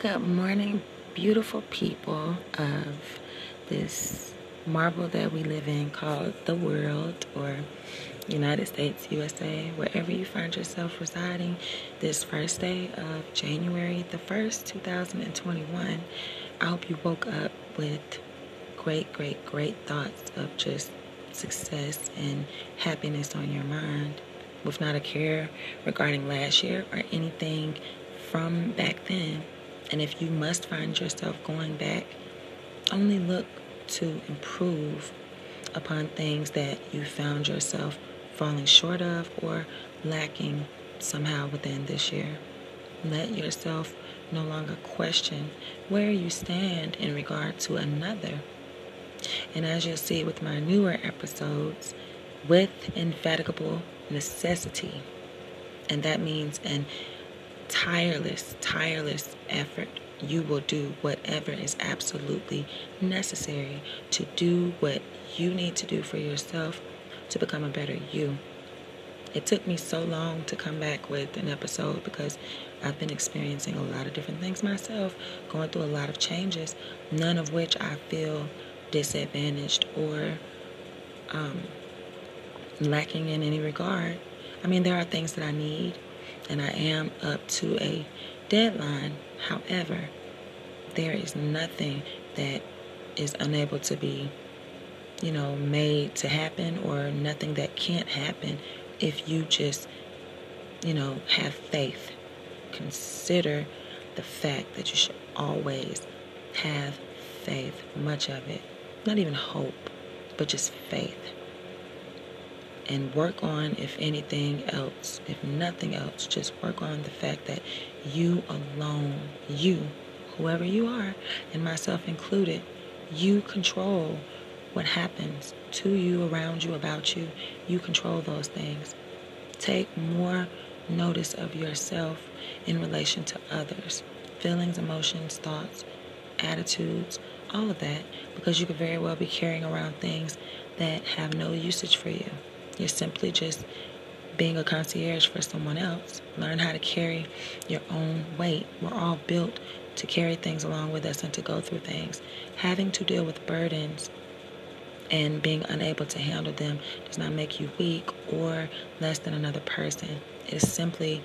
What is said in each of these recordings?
Good morning, beautiful people of this marble that we live in called the world or United States, USA, wherever you find yourself residing this first day of January the 1st, 2021. I hope you woke up with great, great, great thoughts of just success and happiness on your mind, with not a care regarding last year or anything from back then. And if you must find yourself going back, only look to improve upon things that you found yourself falling short of or lacking somehow within this year. Let yourself no longer question where you stand in regard to another. And as you'll see with my newer episodes, with indefatigable necessity, and that means an tireless, tireless effort, you will do whatever is absolutely necessary to do what you need to do for yourself to become a better you. It took me so long to come back with an episode because I've been experiencing a lot of different things myself, going through a lot of changes, none of which I feel disadvantaged or um, lacking in any regard. I mean, there are things that I need and I am up to a deadline. However, there is nothing that is unable to be, you know, made to happen or nothing that can't happen if you just, you know, have faith. Consider the fact that you should always have faith, much of it. Not even hope, but just faith and work on, if anything else, if nothing else, just work on the fact that you alone, you, whoever you are, and myself included, you control what happens to you, around you, about you. You control those things. Take more notice of yourself in relation to others feelings, emotions, thoughts, attitudes, all of that, because you could very well be carrying around things that have no usage for you. You're simply just being a concierge for someone else. Learn how to carry your own weight. We're all built to carry things along with us and to go through things. Having to deal with burdens and being unable to handle them does not make you weak or less than another person. It is simply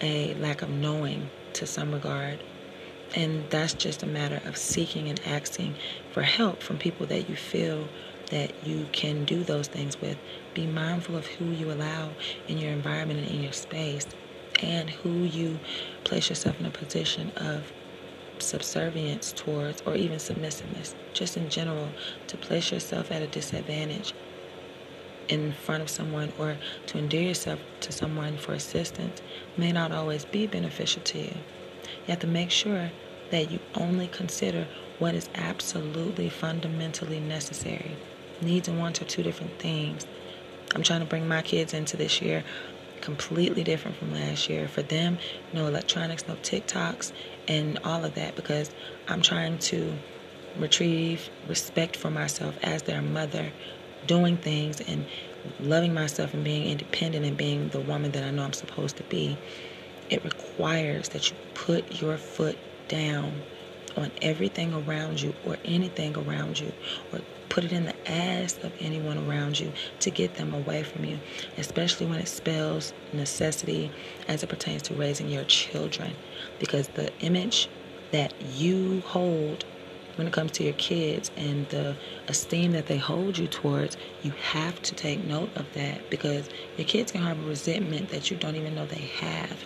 a lack of knowing to some regard. And that's just a matter of seeking and asking for help from people that you feel that you can do those things with. Be mindful of who you allow in your environment and in your space, and who you place yourself in a position of subservience towards, or even submissiveness, just in general, to place yourself at a disadvantage in front of someone or to endear yourself to someone for assistance may not always be beneficial to you. You have to make sure that you only consider what is absolutely fundamentally necessary needs and wants are two different things. I'm trying to bring my kids into this year completely different from last year. For them, no electronics, no TikToks, and all of that because I'm trying to retrieve respect for myself as their mother, doing things and loving myself and being independent and being the woman that I know I'm supposed to be. It requires that you put your foot down on everything around you or anything around you or put it in the ass of anyone around you to get them away from you, especially when it spells necessity as it pertains to raising your children. Because the image that you hold when it comes to your kids and the esteem that they hold you towards, you have to take note of that because your kids can harbor resentment that you don't even know they have.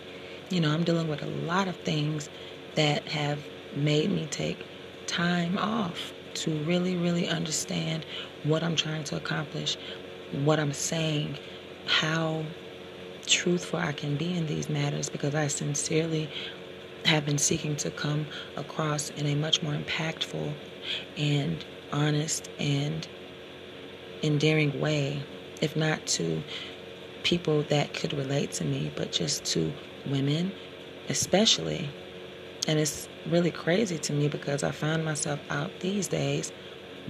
You know, I'm dealing with a lot of things that have made me take time off to really, really understand what I'm trying to accomplish, what I'm saying, how truthful I can be in these matters because I sincerely have been seeking to come across in a much more impactful and honest and endearing way, if not to people that could relate to me, but just to women, especially. And it's really crazy to me because I find myself out these days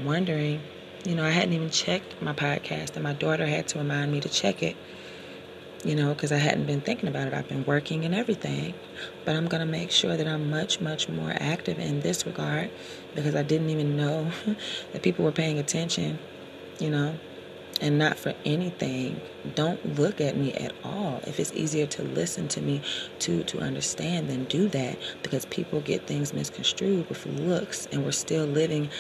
wondering, you know, I hadn't even checked my podcast, and my daughter had to remind me to check it. you know, because I hadn't been thinking about it. I've been working and everything. But I'm going to make sure that I'm much, much more active in this regard because I didn't even know that people were paying attention, you know, and not for anything. Don't look at me at all. If it's easier to listen to me to to understand, then do that because people get things misconstrued with looks and we're still living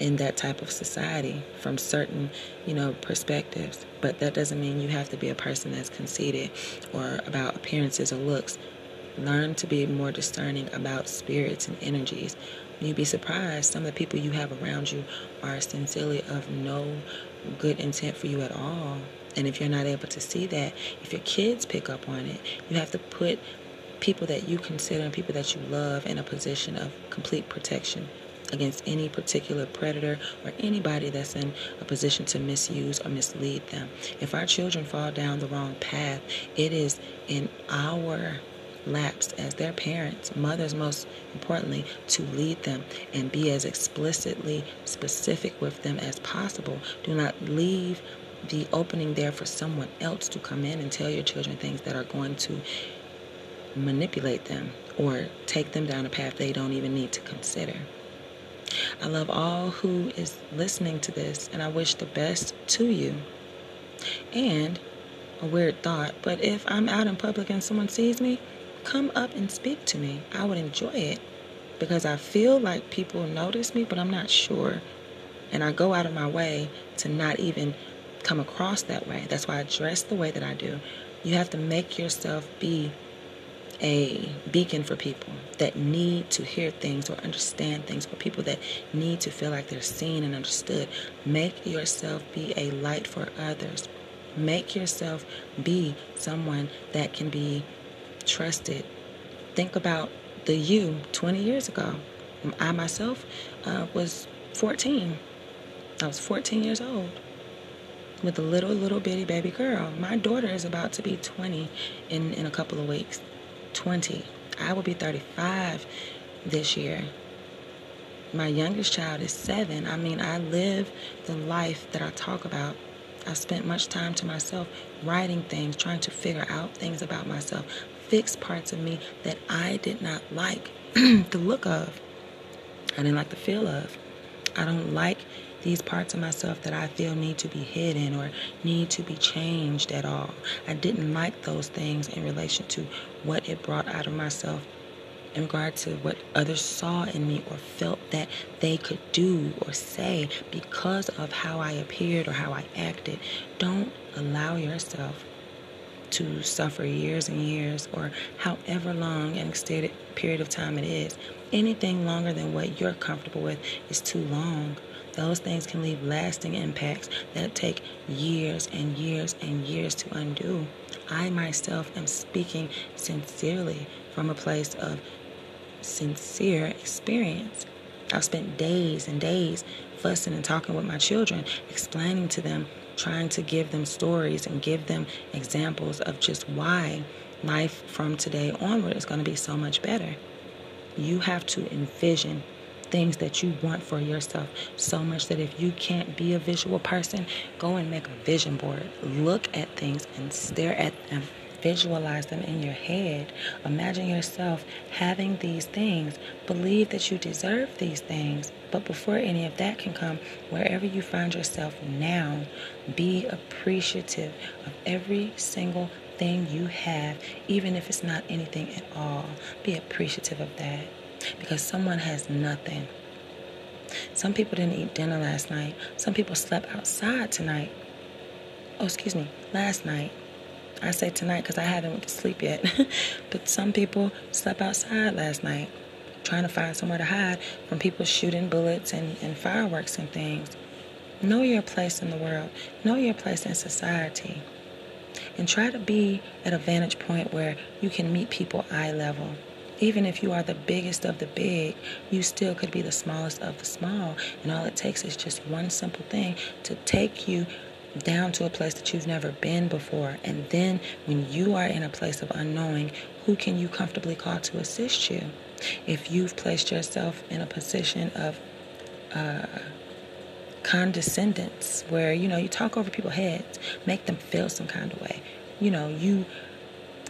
in that type of society from certain, you know, perspectives. But that doesn't mean you have to be a person that's conceited or about appearances or looks. Learn to be more discerning about spirits and energies. You'd be surprised some of the people you have around you are sincerely of no good intent for you at all. And if you're not able to see that, if your kids pick up on it, you have to put people that you consider and people that you love in a position of complete protection against any particular predator or anybody that's in a position to misuse or mislead them. If our children fall down the wrong path, it is in our laps as their parents, mothers most importantly, to lead them and be as explicitly specific with them as possible. Do not leave the opening there for someone else to come in and tell your children things that are going to manipulate them or take them down a path they don't even need to consider. I love all who is listening to this, and I wish the best to you. And a weird thought, but if I'm out in public and someone sees me, come up and speak to me. I would enjoy it because I feel like people notice me, but I'm not sure. And I go out of my way to not even come across that way. That's why I dress the way that I do. You have to make yourself be a beacon for people that need to hear things or understand things, or people that need to feel like they're seen and understood. Make yourself be a light for others. Make yourself be someone that can be trusted. Think about the you 20 years ago. I myself uh, was 14. I was 14 years old with a little, little bitty baby girl. My daughter is about to be 20 in, in a couple of weeks. 20. I will be 35 this year. My youngest child is seven. I mean, I live the life that I talk about. I spent much time to myself writing things, trying to figure out things about myself, fix parts of me that I did not like the look of. I didn't like the feel of. I don't like these parts of myself that I feel need to be hidden or need to be changed at all. I didn't like those things in relation to what it brought out of myself in regard to what others saw in me or felt that they could do or say because of how I appeared or how I acted. Don't allow yourself to suffer years and years or however long an extended period of time it is. Anything longer than what you're comfortable with is too long. Those things can leave lasting impacts that take years and years and years to undo. I myself am speaking sincerely from a place of sincere experience. I've spent days and days fussing and talking with my children, explaining to them, trying to give them stories and give them examples of just why life from today onward is going to be so much better. You have to envision things that you want for yourself so much that if you can't be a visual person, go and make a vision board. Look at things and stare at them. Visualize them in your head. Imagine yourself having these things. Believe that you deserve these things. But before any of that can come, wherever you find yourself now, be appreciative of every single thing you have, even if it's not anything at all. Be appreciative of that because someone has nothing. Some people didn't eat dinner last night. Some people slept outside tonight. Oh, excuse me, last night. I say tonight because I haven't went to sleep yet. but some people slept outside last night, trying to find somewhere to hide from people shooting bullets and, and fireworks and things. Know your place in the world. Know your place in society. And try to be at a vantage point where you can meet people eye level. Even if you are the biggest of the big, you still could be the smallest of the small. And all it takes is just one simple thing to take you down to a place that you've never been before. And then when you are in a place of unknowing, who can you comfortably call to assist you? If you've placed yourself in a position of uh, condescendence, where you know you talk over people's heads, make them feel some kind of way, you know, you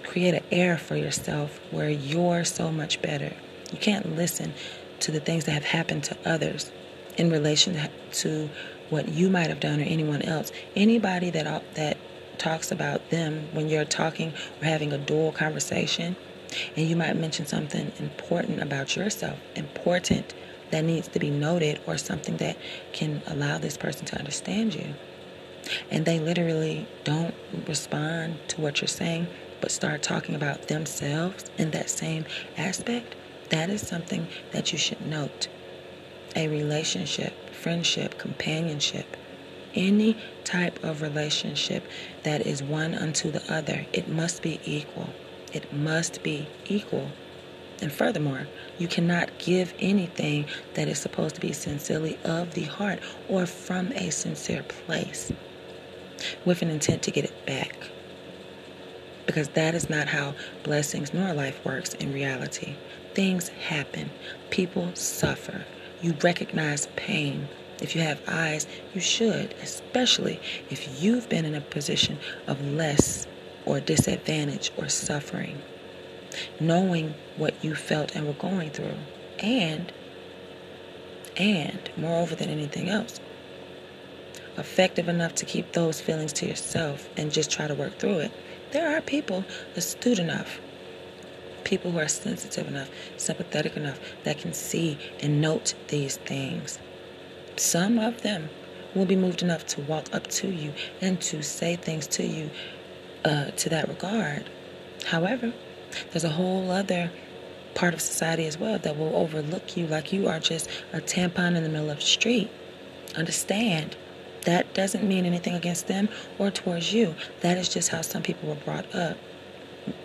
create an air for yourself where you're so much better. You can't listen to the things that have happened to others in relation to what you might have done or anyone else. Anybody that uh, that talks about them when you're talking or having a dual conversation, and you might mention something important about yourself, important that needs to be noted, or something that can allow this person to understand you. And they literally don't respond to what you're saying, but start talking about themselves in that same aspect. That is something that you should note. A relationship, friendship, companionship, any type of relationship that is one unto the other, it must be equal. It must be equal. And furthermore, you cannot give anything that is supposed to be sincerely of the heart or from a sincere place with an intent to get it back. Because that is not how blessings nor life works in reality. Things happen, people suffer. You recognize pain. If you have eyes, you should, especially if you've been in a position of less or disadvantage or suffering. Knowing what you felt and were going through. And, and, moreover than anything else, effective enough to keep those feelings to yourself and just try to work through it. There are people astute enough, people who are sensitive enough, sympathetic enough, that can see and note these things. Some of them will be moved enough to walk up to you and to say things to you uh, to that regard. However, there's a whole other part of society as well that will overlook you like you are just a tampon in the middle of the street. Understand, that doesn't mean anything against them or towards you. That is just how some people were brought up.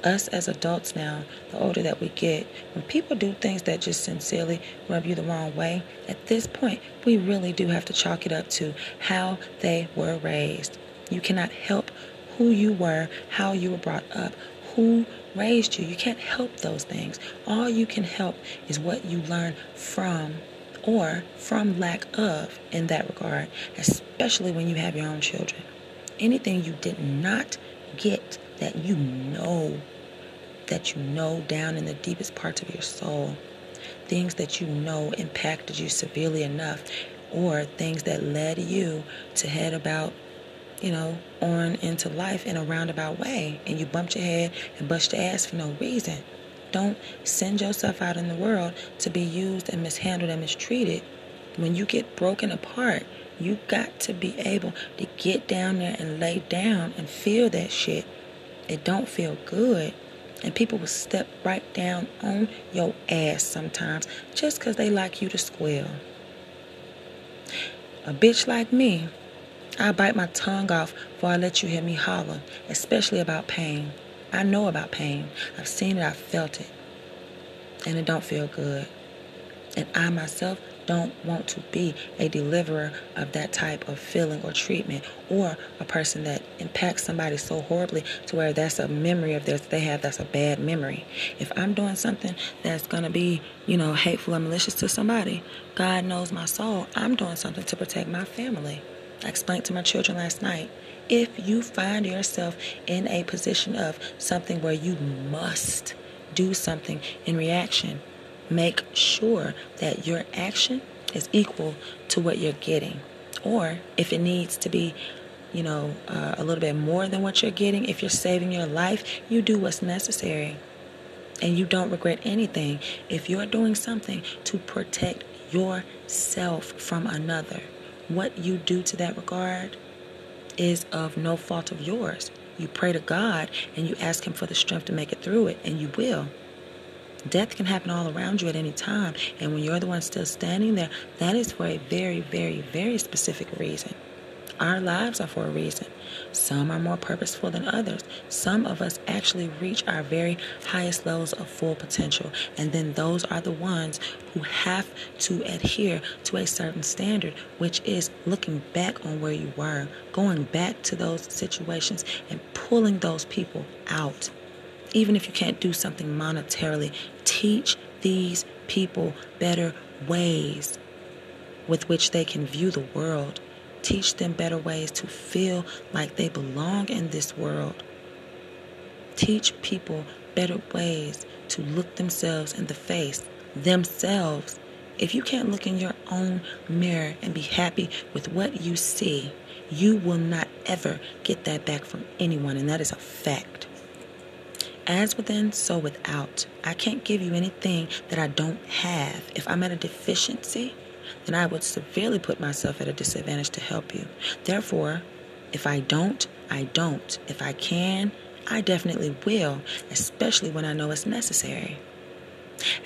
Us as adults now, the older that we get, when people do things that just sincerely rub you the wrong way, at this point, we really do have to chalk it up to how they were raised. You cannot help who you were, how you were brought up, who raised you. You can't help those things. All you can help is what you learn from or from lack of in that regard, especially when you have your own children. Anything you did not get that you know, that you know down in the deepest parts of your soul, things that you know impacted you severely enough, or things that led you to head about you know, on into life in a roundabout way and you bumped your head and bust your ass for no reason. Don't send yourself out in the world to be used and mishandled and mistreated. When you get broken apart, you got to be able to get down there and lay down and feel that shit. It don't feel good. And people will step right down on your ass sometimes just because they like you to squeal. A bitch like me I bite my tongue off before I let you hear me holler, especially about pain. I know about pain. I've seen it, I've felt it. And it don't feel good. And I myself don't want to be a deliverer of that type of feeling or treatment or a person that impacts somebody so horribly to where that's a memory of theirs they have that's a bad memory. If I'm doing something that's going to be, you know, hateful or malicious to somebody, God knows my soul, I'm doing something to protect my family. I explained to my children last night if you find yourself in a position of something where you must do something in reaction, make sure that your action is equal to what you're getting. Or if it needs to be, you know, uh, a little bit more than what you're getting, if you're saving your life, you do what's necessary. And you don't regret anything if you're doing something to protect yourself from another what you do to that regard is of no fault of yours. You pray to God and you ask Him for the strength to make it through it, and you will. Death can happen all around you at any time, and when you're the one still standing there, that is for a very, very, very specific reason. Our lives are for a reason. Some are more purposeful than others. Some of us actually reach our very highest levels of full potential. And then those are the ones who have to adhere to a certain standard, which is looking back on where you were, going back to those situations and pulling those people out. Even if you can't do something monetarily, teach these people better ways with which they can view the world Teach them better ways to feel like they belong in this world. Teach people better ways to look themselves in the face, themselves. If you can't look in your own mirror and be happy with what you see, you will not ever get that back from anyone, and that is a fact. As within, so without. I can't give you anything that I don't have. If I'm at a deficiency, then I would severely put myself at a disadvantage to help you. Therefore, if I don't, I don't. If I can, I definitely will, especially when I know it's necessary.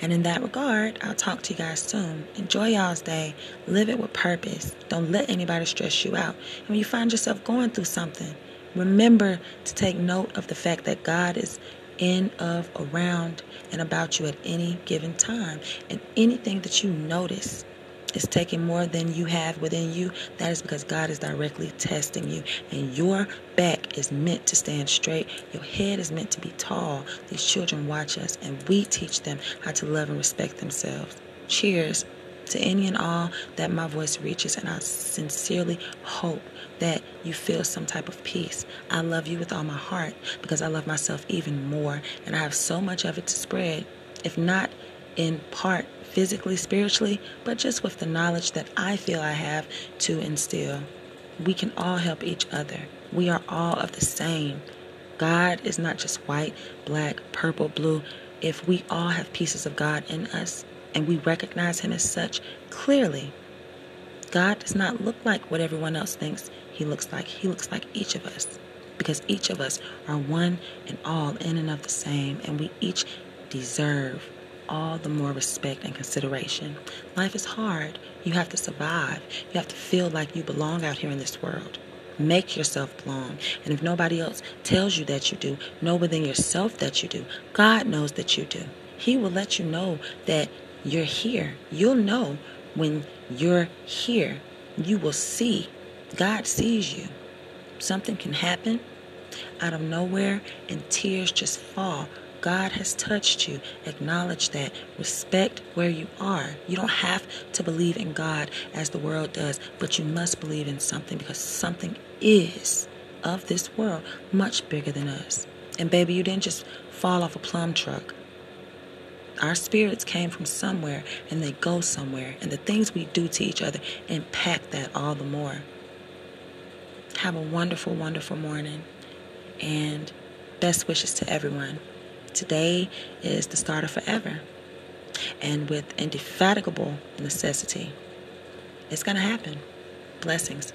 And in that regard, I'll talk to you guys soon. Enjoy y'all's day. Live it with purpose. Don't let anybody stress you out. And when you find yourself going through something, remember to take note of the fact that God is in, of, around, and about you at any given time. And anything that you notice is taking more than you have within you, that is because God is directly testing you. And your back is meant to stand straight. Your head is meant to be tall. These children watch us, and we teach them how to love and respect themselves. Cheers to any and all that my voice reaches, and I sincerely hope that you feel some type of peace. I love you with all my heart because I love myself even more, and I have so much of it to spread. If not in part physically, spiritually, but just with the knowledge that I feel I have to instill. We can all help each other. We are all of the same. God is not just white, black, purple, blue. If we all have pieces of God in us and we recognize Him as such clearly, God does not look like what everyone else thinks He looks like. He looks like each of us because each of us are one and all in and of the same, and we each deserve all the more respect and consideration. Life is hard. You have to survive. You have to feel like you belong out here in this world. Make yourself belong. And if nobody else tells you that you do, know within yourself that you do. God knows that you do. He will let you know that you're here. You'll know when you're here. You will see. God sees you. Something can happen out of nowhere and tears just fall God has touched you, acknowledge that. Respect where you are. You don't have to believe in God as the world does, but you must believe in something because something is of this world much bigger than us. And baby, you didn't just fall off a plum truck. Our spirits came from somewhere and they go somewhere. And the things we do to each other impact that all the more. Have a wonderful, wonderful morning. And best wishes to everyone. Today is the start of forever. And with indefatigable necessity, it's going to happen. Blessings.